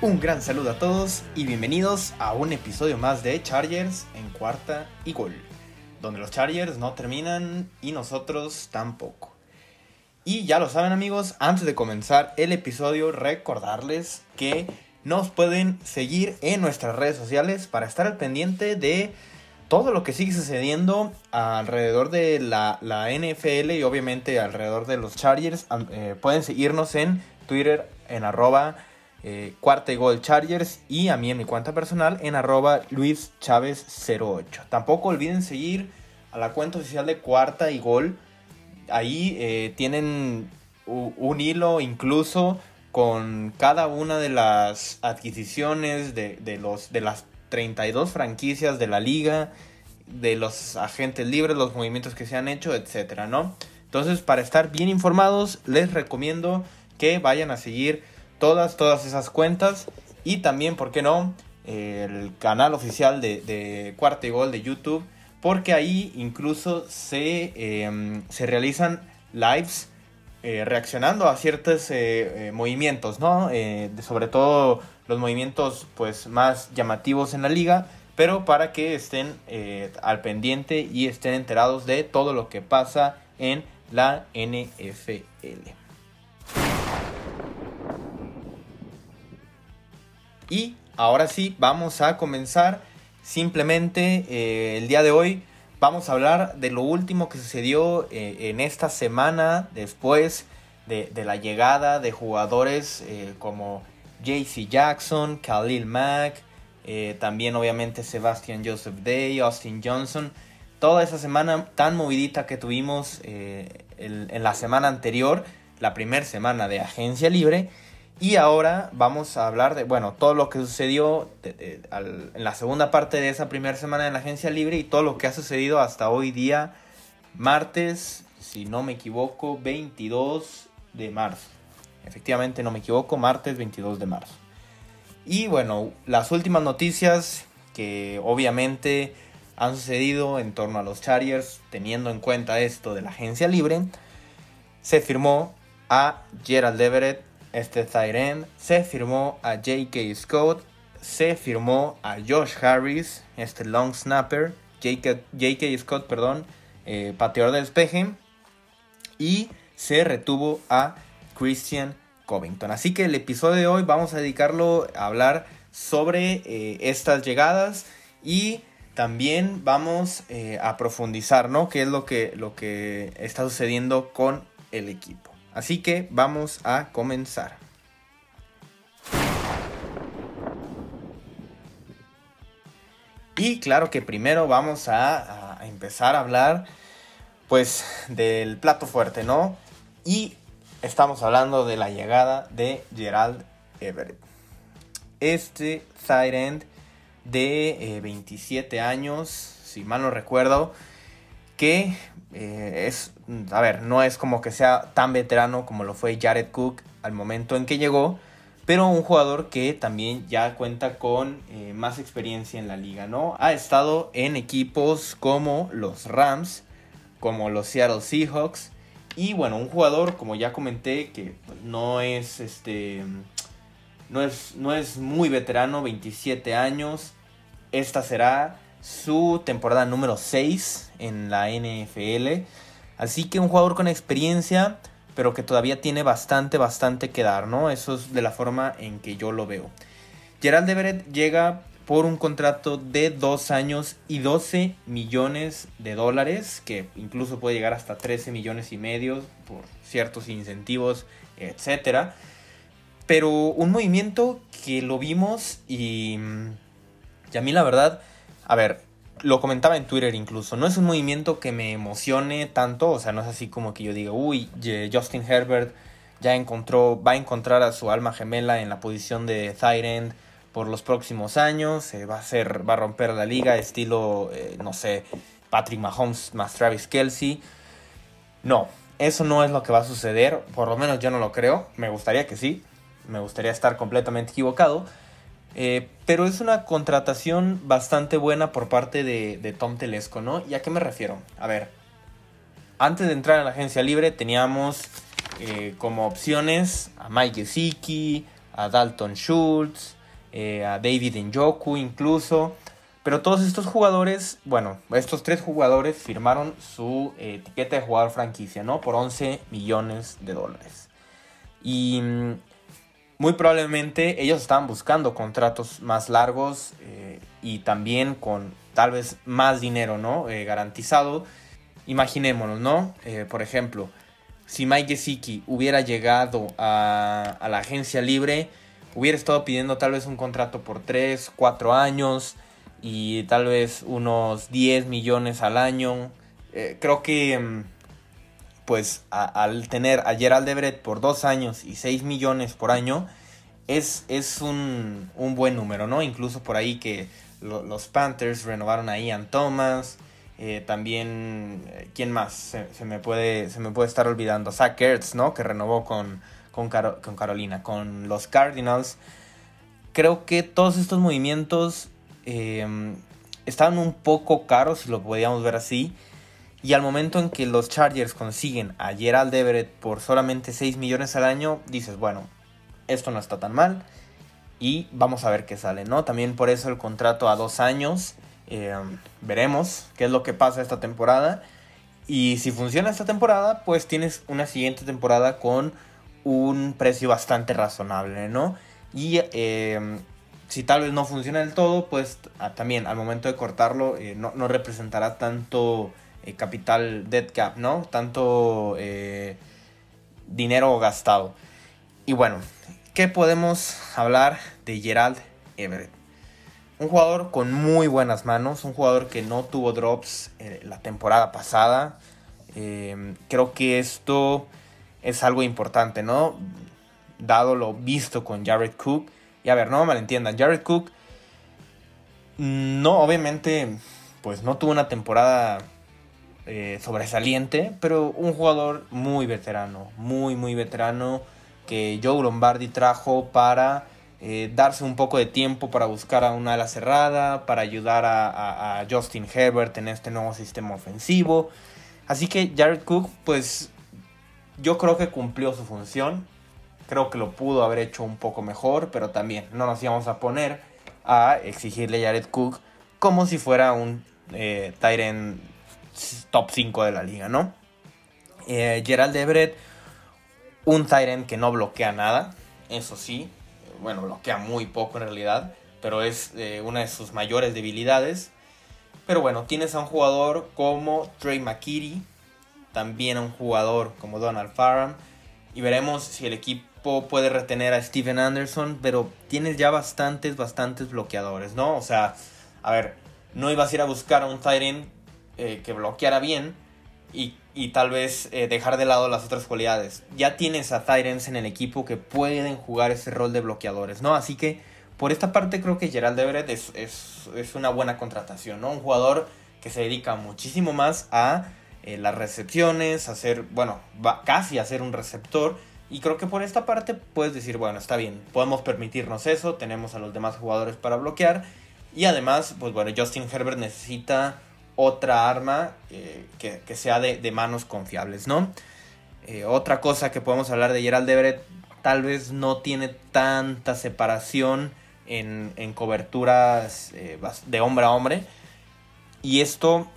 Un gran saludo a todos y bienvenidos a un episodio más de Chargers en cuarta y gol, donde los Chargers no terminan y nosotros tampoco. Y ya lo saben amigos, antes de comenzar el episodio recordarles que nos pueden seguir en nuestras redes sociales para estar al pendiente de todo lo que sigue sucediendo alrededor de la, NFL y obviamente alrededor de los Chargers. Eh, pueden seguirnos en Twitter en arroba eh, cuarta y gol Chargers y a mí en mi cuenta personal en arroba Luis Chávez 08. Tampoco olviden seguir a la cuenta oficial de cuarta y gol. Ahí eh, tienen un hilo incluso con cada una de las adquisiciones de, los, de las 32 franquicias de la liga, de los agentes libres, los movimientos que se han hecho, etcétera, ¿no? Entonces, para estar bien informados, les recomiendo que vayan a seguir todas, todas esas cuentas y también, ¿por qué no? El canal oficial de, Cuarta y Gol de YouTube, porque ahí incluso se, em, se realizan lives eh, reaccionando a ciertos eh, eh, movimientos, ¿no? sobre todo los movimientos pues, más llamativos en la liga, pero para que estén al pendiente y estén enterados de todo lo que pasa en la NFL. Y ahora sí, vamos a comenzar. Simplemente eh, el día de hoy vamos a hablar de lo último que sucedió eh, en esta semana después de, la llegada de jugadores eh, como JC Jackson, Khalil Mack, también obviamente Sebastian Joseph Day, Austin Johnson. Toda esa semana tan movidita que tuvimos en la semana anterior, la primera semana de agencia libre. Y ahora vamos a hablar de, bueno, todo lo que sucedió en la segunda parte de esa primera semana en la agencia libre y todo lo que ha sucedido hasta hoy día, martes, si no me equivoco, 22 de marzo. Efectivamente, no me equivoco, martes 22 de marzo. Y bueno, las últimas noticias que obviamente han sucedido en torno a los Chargers, teniendo en cuenta esto de la agencia libre, se firmó a Gerald Everett este Tyren, se firmó a J.K. Scott, se firmó a Josh Harris, este long snapper, J.K. Scott, perdón, eh, pateador de despeje, y se retuvo a Christian Covington. Así que el episodio de hoy vamos a dedicarlo a hablar sobre eh, estas llegadas y también vamos eh, a profundizar, ¿no? ¿Qué es lo que, lo que está sucediendo con el equipo? Así que vamos a comenzar. Y claro que primero vamos a, empezar a hablar pues del plato fuerte, ¿no? Y estamos hablando de la llegada de Gerald Everett. Este side end de 27 eh, años, si mal no recuerdo, que eh, es, a ver, no es como que sea tan veterano como lo fue Jared Cook al momento en que llegó, pero un jugador que también ya cuenta con eh, más experiencia en la liga, ¿no? Ha estado en equipos como los Rams, como los Seattle Seahawks, y bueno, un jugador, como ya comenté, que no es este. No es, no es muy veterano, 27 años. Esta será su temporada número 6 en la NFL. Así que un jugador con experiencia, pero que todavía tiene bastante, bastante que dar, ¿no? Eso es de la forma en que yo lo veo. Gerald Everett llega por un contrato de 2 años y 12 millones de dólares, que incluso puede llegar hasta 13 millones y medio por ciertos incentivos, etc. Pero un movimiento que lo vimos y, y a mí la verdad a ver, lo comentaba en Twitter incluso, no es un movimiento que me emocione tanto, o sea, no es así como que yo diga, uy, Justin Herbert ya encontró, va a encontrar a su alma gemela en la posición de Thyrend por los próximos años, va a ser, va a romper la liga estilo, eh, no sé, Patrick Mahomes más Travis Kelsey. No, eso no es lo que va a suceder, por lo menos yo no lo creo, me gustaría que sí, me gustaría estar completamente equivocado, eh, pero es una contratación bastante buena por parte de, Tom Telesco, ¿no? ¿Y a qué me refiero? A ver, antes de entrar en la agencia libre teníamos eh, como opciones a Mike Gesicki, a Dalton Schultz, eh, a David Njoku incluso. Pero todos estos jugadores, bueno, estos tres jugadores firmaron su etiqueta de jugador franquicia, ¿no? Por 11 millones de dólares. Y mm, muy probablemente ellos estaban buscando contratos más largos eh, y también con tal vez más dinero, ¿no? garantizado. Imaginémonos, ¿no? por ejemplo, si Mike Gesicki hubiera llegado a, a la agencia libre, hubiera estado pidiendo tal vez un contrato por 3, 4 años y tal vez unos 10 millones al año. Eh, creo que pues al tener a Gerald Everett por 2 años y 6 millones por año es, es un, buen número, ¿no? Incluso por ahí que los Panthers renovaron a Ian Thomas. Eh, también, eh, ¿quién más? Se, me puede, se me puede estar olvidando. Zach Ertz, ¿no? Que renovó con, con, con Carolina, con los Cardinals. Creo que todos estos movimientos em, estaban un poco caros, si lo podíamos ver así. Y al momento en que los Chargers consiguen a Gerald Everett por solamente 6 millones al año, dices, bueno, esto no está tan mal. Y vamos a ver qué sale, ¿no? También por eso el contrato a dos años. Em, veremos qué es lo que pasa esta temporada. Y si funciona esta temporada, pues tienes una siguiente temporada con un precio bastante razonable, ¿no? Y em, si tal vez no funciona del todo, pues también al momento de cortarlo eh, no, representará tanto eh, capital dead cap, ¿no? Tanto eh, dinero gastado. Y bueno, ¿qué podemos hablar de Gerald Everett? Un jugador con muy buenas manos, un jugador que no tuvo drops la temporada pasada. Em, creo que esto es algo importante, ¿no? Dado lo visto con Jared Cook. Y a ver, no me malentiendan, Jared Cook no, obviamente, pues no tuvo una temporada eh, sobresaliente, pero un jugador muy veterano, muy, muy veterano, que Joe Lombardi trajo para eh, darse un poco de tiempo para buscar a una ala cerrada, para ayudar a, Justin Herbert en este nuevo sistema ofensivo. Así que Jared Cook, pues yo creo que cumplió su función. Creo que lo pudo haber hecho un poco mejor, pero también no nos íbamos a poner a exigirle a Jared Cook como si fuera un eh, Tyrant top 5 de la liga, ¿no? Eh, Gerald Everett, un Tyrant que no bloquea nada, eso sí, bueno, bloquea muy poco en realidad, pero es eh, una de sus mayores debilidades. Pero bueno, tienes a un jugador como Trey McKitty, también a un jugador como Donald Farham. Y veremos si el equipo puede retener a Steven Anderson. Pero tienes ya bastantes, bastantes bloqueadores, ¿no? O sea, a ver, no ibas a ir a buscar a un Tyrant eh, que bloqueara bien. Y, tal vez eh, dejar de lado las otras cualidades. Ya tienes a Tyrants en el equipo que pueden jugar ese rol de bloqueadores, ¿no? Así que por esta parte creo que Gerald Everett es, es una buena contratación, ¿no? Un jugador que se dedica muchísimo más a eh, las recepciones, hacer, bueno, va casi a ser un receptor. Y creo que por esta parte puedes decir, bueno, está bien, podemos permitirnos eso, tenemos a los demás jugadores para bloquear. Y además, pues bueno, Justin Herbert necesita otra arma eh, que, sea de, manos confiables, ¿no? Eh, otra cosa que podemos hablar de Gerald Everett, tal vez no tiene tanta separación en, en coberturas de hombre a hombre. Y esto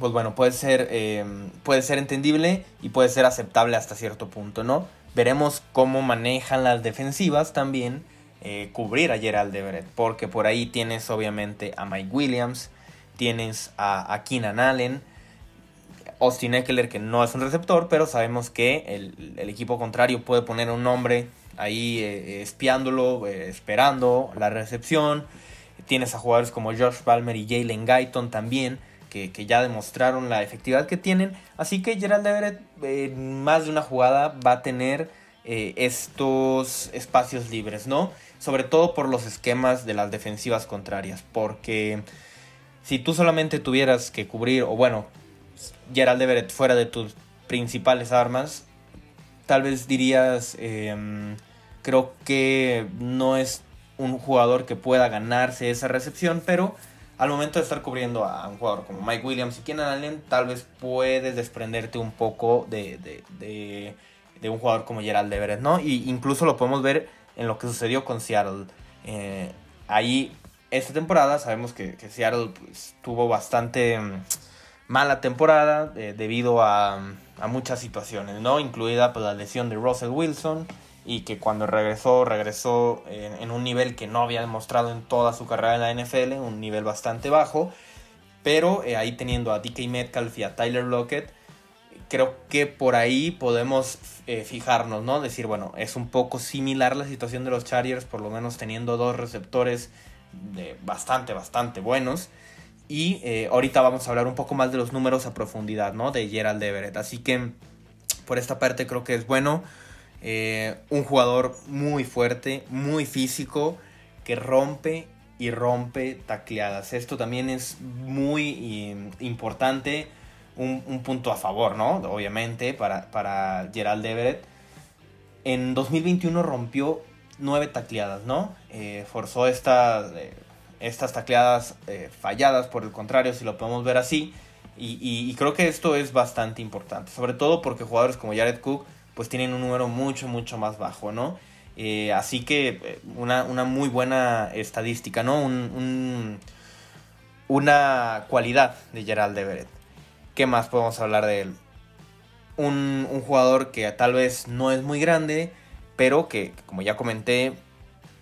pues bueno, puede ser, eh, puede ser entendible y puede ser aceptable hasta cierto punto, ¿no? Veremos cómo manejan las defensivas también eh, cubrir a Gerald Everett, porque por ahí tienes obviamente a Mike Williams, tienes a, Keenan Allen, Austin Eckler, que no es un receptor, pero sabemos que el, equipo contrario puede poner un nombre ahí eh, espiándolo, esperando la recepción. Tienes a jugadores como Josh Palmer y Jalen Guyton también que, ya demostraron la efectividad que tienen. Así que Gerald Everett en más de una jugada va a tener eh, estos espacios libres, ¿no? Sobre todo por los esquemas de las defensivas contrarias. Porque si tú solamente tuvieras que cubrir, o bueno, Gerald Everett fuera de tus principales armas, tal vez dirías, em, creo que no es un jugador que pueda ganarse esa recepción, pero al momento de estar cubriendo a un jugador como Mike Williams y Keenan Allen, tal vez puedes desprenderte un poco de, de, un jugador como Gerald Everett, ¿no? Y incluso lo podemos ver en lo que sucedió con Seattle. Eh, ahí, esta temporada, sabemos que, Seattle pues, tuvo bastante mm, mala temporada eh, debido a, a, muchas situaciones, ¿no? Incluida pues, la lesión de Russell Wilson y que cuando regresó, regresó en, un nivel que no había demostrado en toda su carrera en la NFL, un nivel bastante bajo, pero eh, ahí teniendo a DK Metcalf y a Tyler Lockett, creo que por ahí podemos eh, fijarnos, ¿no? Decir, bueno, es un poco similar la situación de los Chargers, por lo menos teniendo dos receptores de bastante, bastante buenos. Y eh, ahorita vamos a hablar un poco más de los números a profundidad, ¿no? De Gerald Everett. Así que por esta parte creo que es bueno. Eh, un jugador muy fuerte, muy físico, que rompe y rompe tacleadas. Esto también es muy importante, un, punto a favor, ¿no? Obviamente, para, para Gerald Everett. En 2021 rompió nueve tacleadas, ¿no? Eh, forzó estas, eh, estas tacleadas falladas, por el contrario, si lo podemos ver así. Y, creo que esto es bastante importante, sobre todo porque jugadores como Jared Cook pues tienen un número mucho, mucho más bajo, ¿no? Eh, así que eh, una, muy buena estadística, ¿no? Un, una cualidad de Gerald Everett. ¿Qué más podemos hablar de él? Un, jugador que tal vez no es muy grande, pero que, como ya comenté,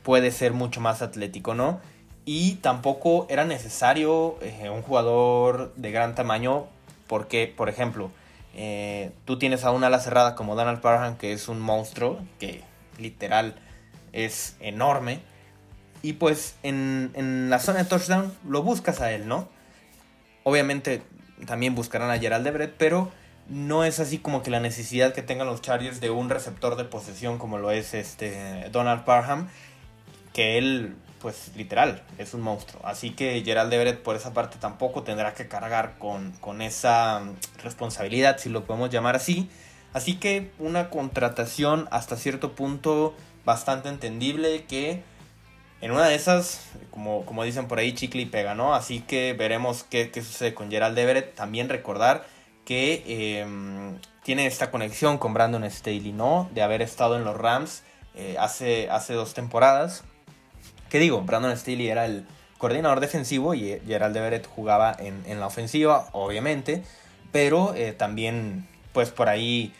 puede ser mucho más atlético, ¿no? Y tampoco era necesario eh, un jugador de gran tamaño porque, por ejemplo, eh, tú tienes a una ala cerrada como Donald Parham, que es un monstruo, que literal es enorme. Y pues en, la zona de touchdown lo buscas a él, ¿no? Obviamente también buscarán a Gerald Everett, pero no es así como que la necesidad que tengan los Chargers de un receptor de posesión como lo es este Donald Parham, que él pues literal, es un monstruo. Así que Gerald Everett por esa parte tampoco tendrá que cargar con, con esa mm, responsabilidad, si lo podemos llamar así. Así que una contratación hasta cierto punto bastante entendible que en una de esas, como, como dicen por ahí, chicle y pega, ¿no? Así que veremos qué, sucede con Gerald Everett. También recordar que em, tiene esta conexión con Brandon Staley, ¿no? De haber estado en los Rams eh, hace, hace dos temporadas. ¿Qué digo? Brandon Staley era el coordinador defensivo y Gerald Everett jugaba en, la ofensiva, obviamente, pero eh, también, pues por ahí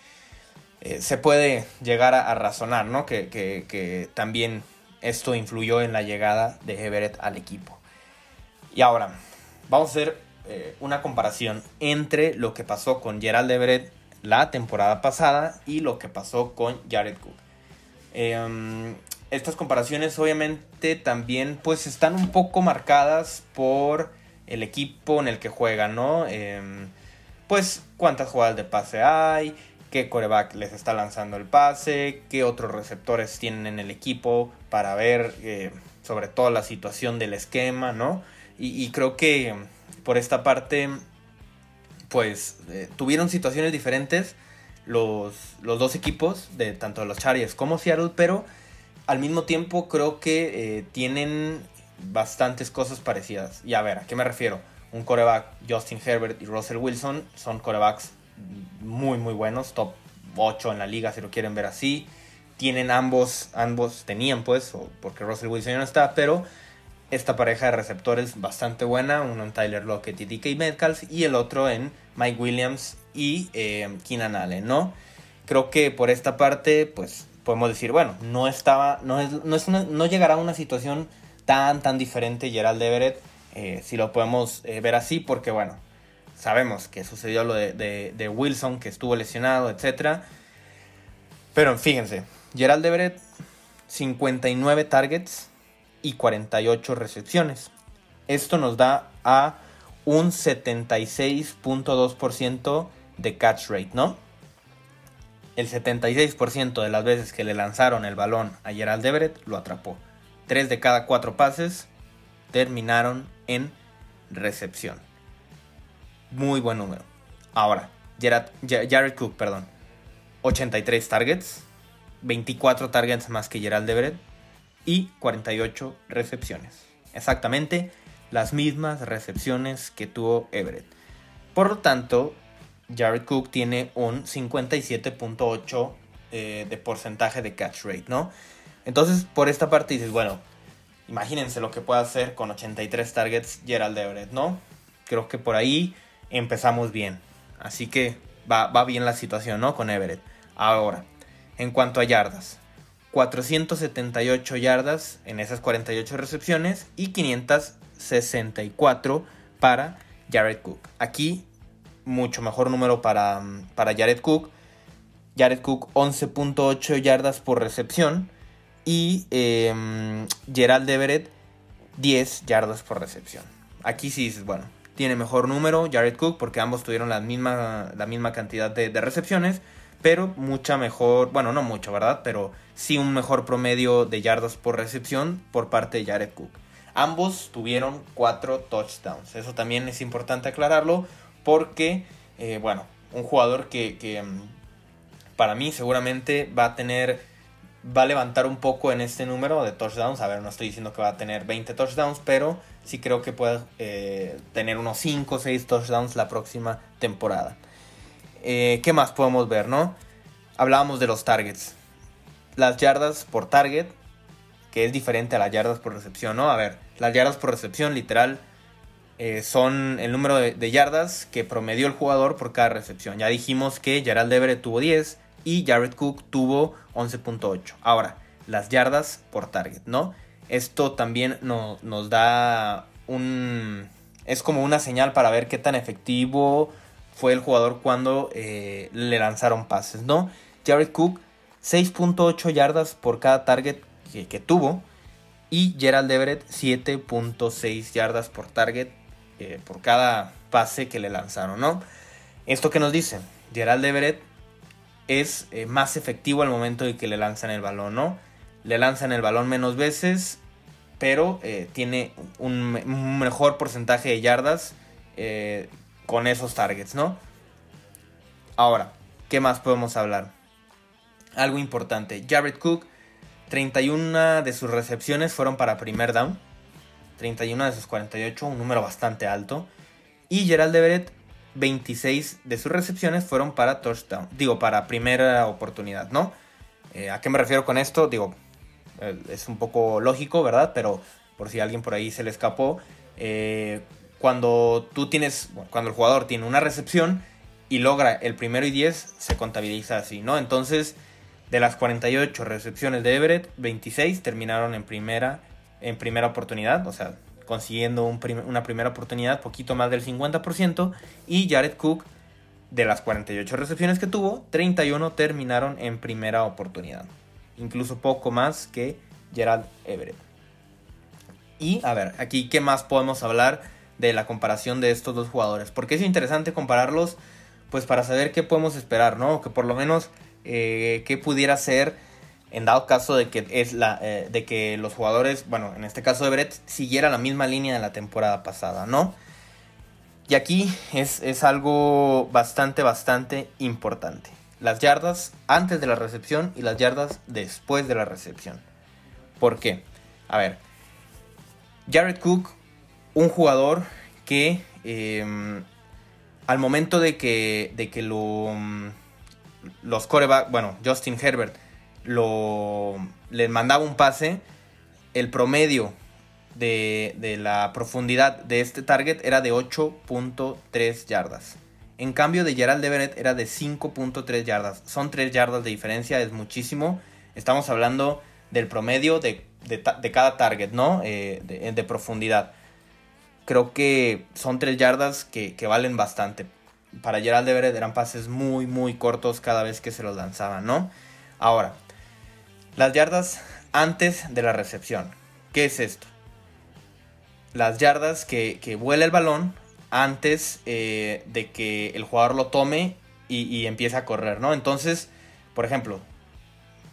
eh, se puede llegar a, razonar, ¿no? Que, también esto influyó en la llegada de Everett al equipo. Y ahora, vamos a hacer eh, una comparación entre lo que pasó con Gerald Everett la temporada pasada y lo que pasó con Jared Cook. Em, estas comparaciones obviamente también pues están un poco marcadas por el equipo en el que juegan, ¿no? Em, pues cuántas jugadas de pase hay, qué coreback les está lanzando el pase, qué otros receptores tienen en el equipo para ver eh, sobre todo la situación del esquema, ¿no? Y, creo que por esta parte pues eh, tuvieron situaciones diferentes los, los dos equipos de tanto los Chargers como Seattle, pero al mismo tiempo creo que eh, tienen bastantes cosas parecidas. Y a ver, ¿a qué me refiero? Un coreback, Justin Herbert y Russell Wilson, son corebacks muy, muy buenos, top 8 en la liga si lo quieren ver así. Tienen ambos, ambos tenían pues, porque Russell Wilson ya no está, pero esta pareja de receptores bastante buena, uno en Tyler Lockett y DK Metcalf y el otro en Mike Williams y eh, Keenan Allen, ¿no? Creo que por esta parte, pues podemos decir, bueno, no estaba, no, es, no, es no llegará a una situación tan, tan diferente Gerald Everett, eh, si lo podemos eh, ver así, porque bueno, sabemos que sucedió lo de, Wilson, que estuvo lesionado, etc. Pero fíjense, Gerald Everett, 59 targets y 48 recepciones. Esto nos da a un 76.2% de catch rate, ¿no? El 76% de las veces que le lanzaron el balón a Gerald Everett lo atrapó. Tres de cada cuatro pases terminaron en recepción. Muy buen número. Ahora, Jared Cook, perdón. 83 targets, 24 targets más que Gerald Everett y 48 recepciones. Exactamente las mismas recepciones que tuvo Everett. Por lo tanto, Jared Cook tiene un 57.8 eh, de porcentaje de catch rate, ¿no? Entonces, por esta parte dices, bueno, imagínense lo que puede hacer con 83 targets Gerald Everett, ¿no? Creo que por ahí empezamos bien. Así que va, va bien la situación, ¿no? Con Everett. Ahora, en cuanto a yardas. 478 yardas en esas 48 recepciones y 564 para Jared Cook. Aquí mucho mejor número para, para Jared Cook. Jared Cook 11.8 yardas por recepción y eh, Gerald Everett 10 yardas por recepción. Aquí sí dices, bueno, tiene mejor número Jared Cook porque ambos tuvieron la misma, la misma cantidad de recepciones pero mucha mejor, bueno, no mucho, ¿verdad? Pero sí un mejor promedio de yardas por recepción por parte de Jared Cook. Ambos tuvieron cuatro touchdowns. Eso también es importante aclararlo porque, eh, bueno, un jugador que, mm, para mí seguramente va a tener, va a levantar un poco en este número de touchdowns. A ver, no estoy diciendo que va a tener 20 touchdowns, pero sí creo que puede eh, tener unos 5 o 6 touchdowns la próxima temporada. Eh, ¿Qué más podemos ver, no? Hablábamos de los targets. Las yardas por target, que es diferente a las yardas por recepción, ¿no? A ver, las yardas por recepción, literal, eh, son el número de, yardas que promedió el jugador por cada recepción. Ya dijimos que Gerald Everett tuvo 10 y Jared Cook tuvo 11.8. Ahora, las yardas por target, ¿no? Esto también nos da un... Es como una señal para ver qué tan efectivo fue el jugador cuando eh, le lanzaron pases, ¿no? Jared Cook, 6.8 yardas por cada target que, tuvo. Y Gerald Everett, 7.6 yardas por target eh, por cada pase que le lanzaron, ¿no? ¿Esto que nos dice? Gerald Everett es eh, más efectivo al momento de que le lanzan el balón, ¿no? Le lanzan el balón menos veces, pero tiene un, mejor porcentaje de yardas con esos targets, ¿no? Ahora, ¿qué más podemos hablar? Algo importante, Jared Cook, 31 de sus recepciones fueron para primer down, 31 de sus 48, un número bastante alto. Y Gerald Everett, 26 de sus recepciones fueron para touchdown, digo, para primera oportunidad, ¿no? Eh, ¿A qué me refiero con esto? Digo, eh, es un poco lógico, ¿verdad? Pero por si alguien por ahí se le escapó, eh, cuando tú tienes, cuando el jugador tiene una recepción y logra el primero y 10, se contabiliza así, ¿no? Entonces, de las 48 recepciones de Everett, 26 terminaron en primera, en primera oportunidad, o sea, consiguiendo una primera oportunidad, poquito más del 50%, y Jared Cook, de las 48 recepciones que tuvo, 31 terminaron en primera oportunidad, incluso poco más que Gerald Everett. Y a ver, aquí, ¿qué más podemos hablar? De la comparación de estos dos jugadores. Porque es interesante compararlos, pues para saber qué podemos esperar, ¿no? Que por lo menos eh, qué pudiera ser en dado caso de que es la eh, de que los jugadores, bueno, en este caso de Brett, siguiera la misma línea de la temporada pasada, ¿no? Y aquí es, es algo bastante, bastante importante. Las yardas antes de la recepción y las yardas después de la recepción. ¿Por qué? A ver, Jared Cook un jugador que em, al momento de que, de que lo, mm, los coreback, bueno, Justin Herbert, lo, le mandaba un pase, el promedio de, de la profundidad de este target era de 8.3 yardas. En cambio de Gerald Everett era de 5.3 yardas. Son 3 yardas de diferencia, es muchísimo. Estamos hablando del promedio de, de, cada target, ¿no? Eh, de, profundidad creo que son tres yardas que, valen bastante. Para Gerald Everett eran pases muy, muy cortos cada vez que se los lanzaban, ¿no? Ahora, las yardas antes de la recepción. ¿Qué es esto? Las yardas que, vuela el balón antes eh, de que el jugador lo tome y empiece a correr, ¿no? Entonces, por ejemplo,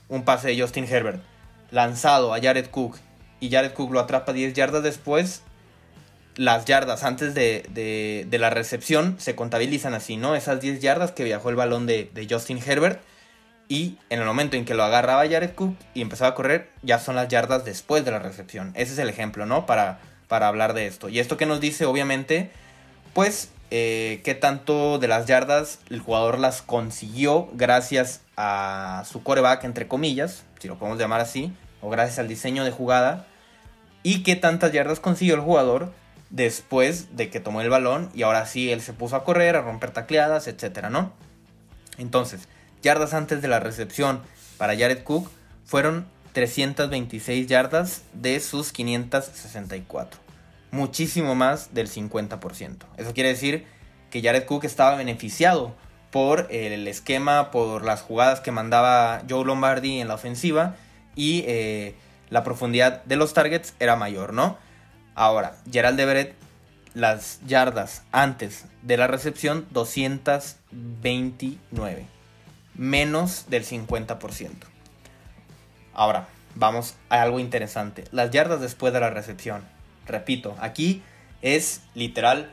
un pase de Justin Herbert lanzado a Jared Cook y Jared Cook lo atrapa 10 yardas después, las yardas antes de, la recepción se contabilizan así, ¿no? Esas 10 yardas que viajó el balón de, Justin Herbert. Y en el momento en que lo agarraba Jared Cook y empezaba a correr, ya son las yardas después de la recepción. Ese es el ejemplo, ¿no? Para, para hablar de esto. Y esto que nos dice, obviamente, pues, eh, qué tanto de las yardas el jugador las consiguió gracias a su coreback, entre comillas, si lo podemos llamar así, o gracias al diseño de jugada y qué tantas yardas consiguió el jugador después de que tomó el balón y ahora sí él se puso a correr, a romper tacleadas, etcétera, ¿no? Entonces, yardas antes de la recepción para Jared Cook fueron 326 yardas de sus 564. Muchísimo más del 50%. Eso quiere decir que Jared Cook estaba beneficiado por el esquema, por las jugadas que mandaba Joe Lombardi en la ofensiva y eh, la profundidad de los targets era mayor, ¿no? Ahora, Gerald Everett, las yardas antes de la recepción, 229. Menos del 50%. Ahora, vamos a algo interesante. Las yardas después de la recepción. Repito, aquí es literal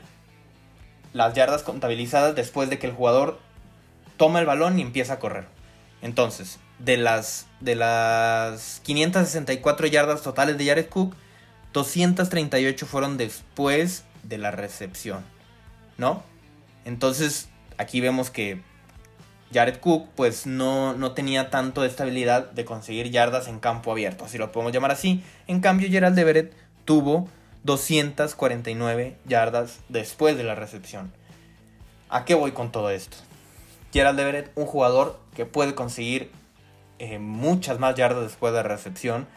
las yardas contabilizadas después de que el jugador toma el balón y empieza a correr. Entonces, de las, de las 564 yardas totales de Jared Cook, 238 fueron después de la recepción, ¿no? Entonces, aquí vemos que Jared Cook pues no, no tenía tanto estabilidad de conseguir yardas en campo abierto, así lo podemos llamar así. En cambio, Gerald Everett tuvo 249 yardas después de la recepción. ¿A qué voy con todo esto? Gerald Everett, un jugador que puede conseguir eh, muchas más yardas después de la recepción,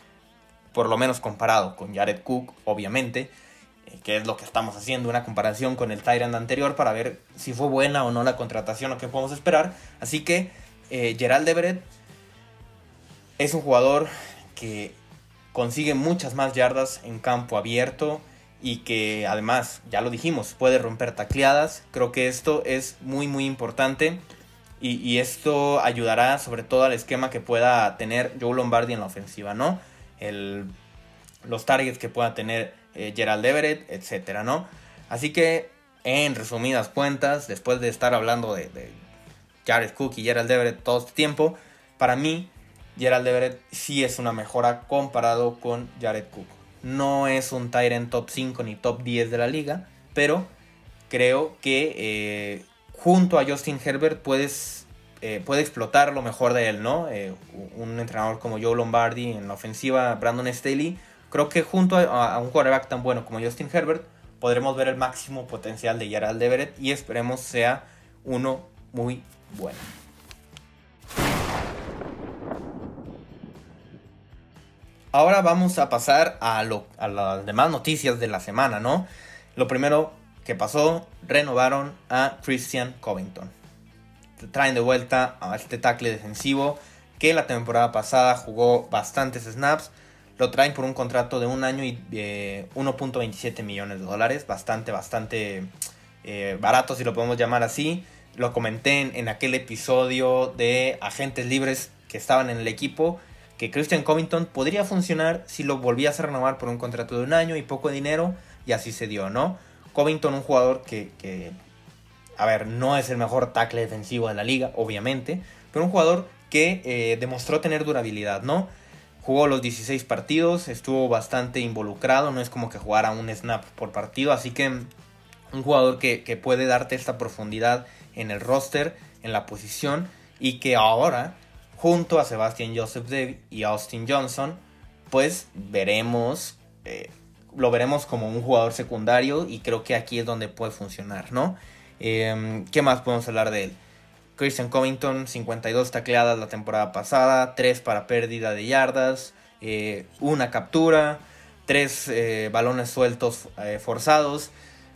por lo menos comparado con Jared Cook, obviamente, eh, que es lo que estamos haciendo, una comparación con el Tyrant anterior para ver si fue buena o no la contratación o qué podemos esperar. Así que eh, Gerald Everett es un jugador que consigue muchas más yardas en campo abierto y que además, ya lo dijimos, puede romper tacleadas. Creo que esto es muy muy importante y, y, esto ayudará sobre todo al esquema que pueda tener Joe Lombardi en la ofensiva, ¿no? El, los targets que pueda tener eh, Gerald Everett, etcétera, ¿no? Así que, en resumidas cuentas, después de estar hablando de, Jared Cook y Gerald Everett todo este tiempo, para mí, Gerald Everett sí es una mejora comparado con Jared Cook. No es un Tyrant top 5 ni top 10 de la liga, pero creo que eh, junto a Justin Herbert puedes eh, puede explotar lo mejor de él, ¿no? Eh, un entrenador como Joe Lombardi en la ofensiva, Brandon Staley, creo que junto a, un quarterback tan bueno como Justin Herbert, podremos ver el máximo potencial de Gerald Everett y esperemos sea uno muy bueno. Ahora vamos a pasar a, a las demás noticias de la semana, ¿no? Lo primero que pasó, renovaron a Christian Covington traen de vuelta a este tackle defensivo que la temporada pasada jugó bastantes snaps. Lo traen por un contrato de un año y 1.27 millones de dólares. Bastante, bastante eh, barato si lo podemos llamar así. Lo comenté en, aquel episodio de agentes libres que estaban en el equipo. Que Christian Covington podría funcionar si lo volvías a renovar por un contrato de un año y poco dinero. Y así se dio, ¿no? Covington, un jugador que a ver, no es el mejor tackle defensivo de la liga, obviamente, pero un jugador que eh, demostró tener durabilidad, ¿no? Jugó los 16 partidos, estuvo bastante involucrado, no es como que jugara un snap por partido, así que un jugador que, puede darte esta profundidad en el roster, en la posición, y que ahora, junto a Sebastian Joseph David y Austin Johnson, pues veremos, eh, lo veremos como un jugador secundario y creo que aquí es donde puede funcionar, ¿no? Em, ¿Qué más podemos hablar de él? Christian Covington, 52 tacleadas la temporada pasada, 3 para pérdida de yardas, eh, una captura, 3 eh, balones sueltos eh, forzados.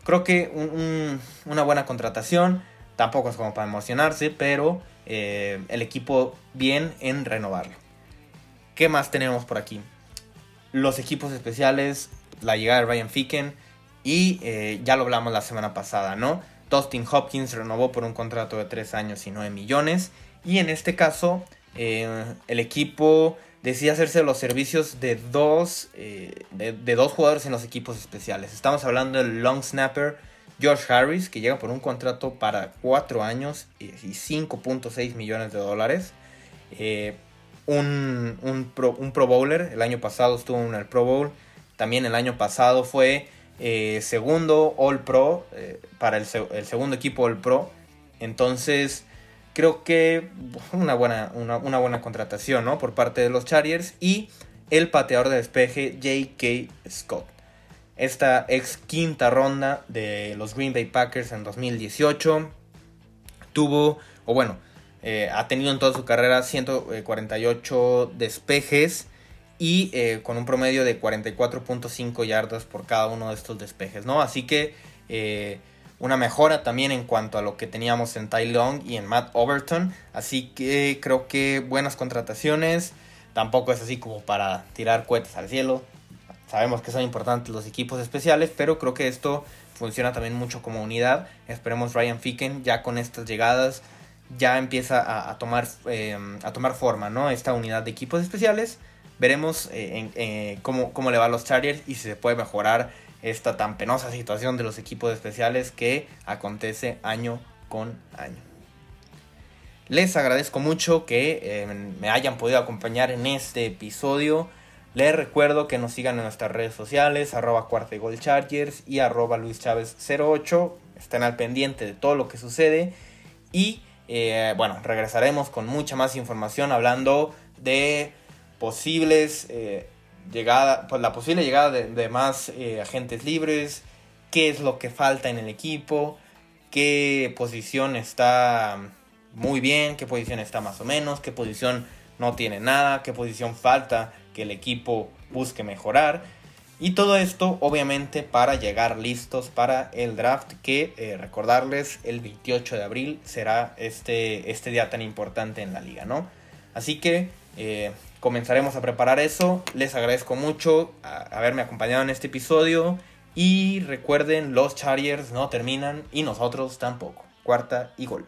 Creo que una buena contratación, tampoco es como para emocionarse, pero el equipo bien en renovarlo. ¿Qué más tenemos por aquí? Los equipos especiales, la llegada de Ryan Ficken y ya lo hablamos la semana pasada, ¿no? Dustin Hopkins renovó por un contrato de 3 años y 9 millones. Y en este caso, eh, el equipo decide hacerse los servicios de dos, eh, de, dos jugadores en los equipos especiales. Estamos hablando del long snapper Josh Harris, que llega por un contrato para 4 años y 5.6 millones de dólares. Eh, un, un, pro, un, Pro, Bowler, el año pasado estuvo en el Pro Bowl. También el año pasado fue eh, segundo All Pro, eh, para el, segundo equipo All Pro. Entonces, creo que una buena, una, buena contratación ¿no? por parte de los Chargers. Y el pateador de despeje J.K. Scott. Esta ex quinta ronda de los Green Bay Packers en 2018 tuvo, o bueno, eh, ha tenido en toda su carrera 148 despejes y eh, con un promedio de 44.5 yardas por cada uno de estos despejes, ¿no? Así que eh, una mejora también en cuanto a lo que teníamos en Ty Long y en Matt Overton. Así que creo que buenas contrataciones. Tampoco es así como para tirar cohetes al cielo. Sabemos que son importantes los equipos especiales, pero creo que esto funciona también mucho como unidad. Esperemos Ryan Ficken ya con estas llegadas ya empieza a, tomar, em, a tomar forma, ¿no? Esta unidad de equipos especiales. Veremos eh, eh, cómo, cómo le va a los Chargers y si se puede mejorar esta tan penosa situación de los equipos especiales que acontece año con año. Les agradezco mucho que eh, me hayan podido acompañar en este episodio. Les recuerdo que nos sigan en nuestras redes sociales, arroba cuarta y arroba Luis Chávez 08. Estén al pendiente de todo lo que sucede. Y bueno, regresaremos con mucha más información hablando de posibles eh, llegada, pues la posible llegada de, más eh, agentes libres, qué es lo que falta en el equipo, qué posición está muy bien, qué posición está más o menos, qué posición no tiene nada, qué posición falta que el equipo busque mejorar. Y todo esto obviamente para llegar listos para el draft que eh, recordarles el 28 de abril será este, este día tan importante en la liga, ¿no? Así que eh, comenzaremos a preparar eso. Les agradezco mucho haberme acompañado en este episodio. Y recuerden, los Chargers no terminan y nosotros tampoco. Cuarta y gol.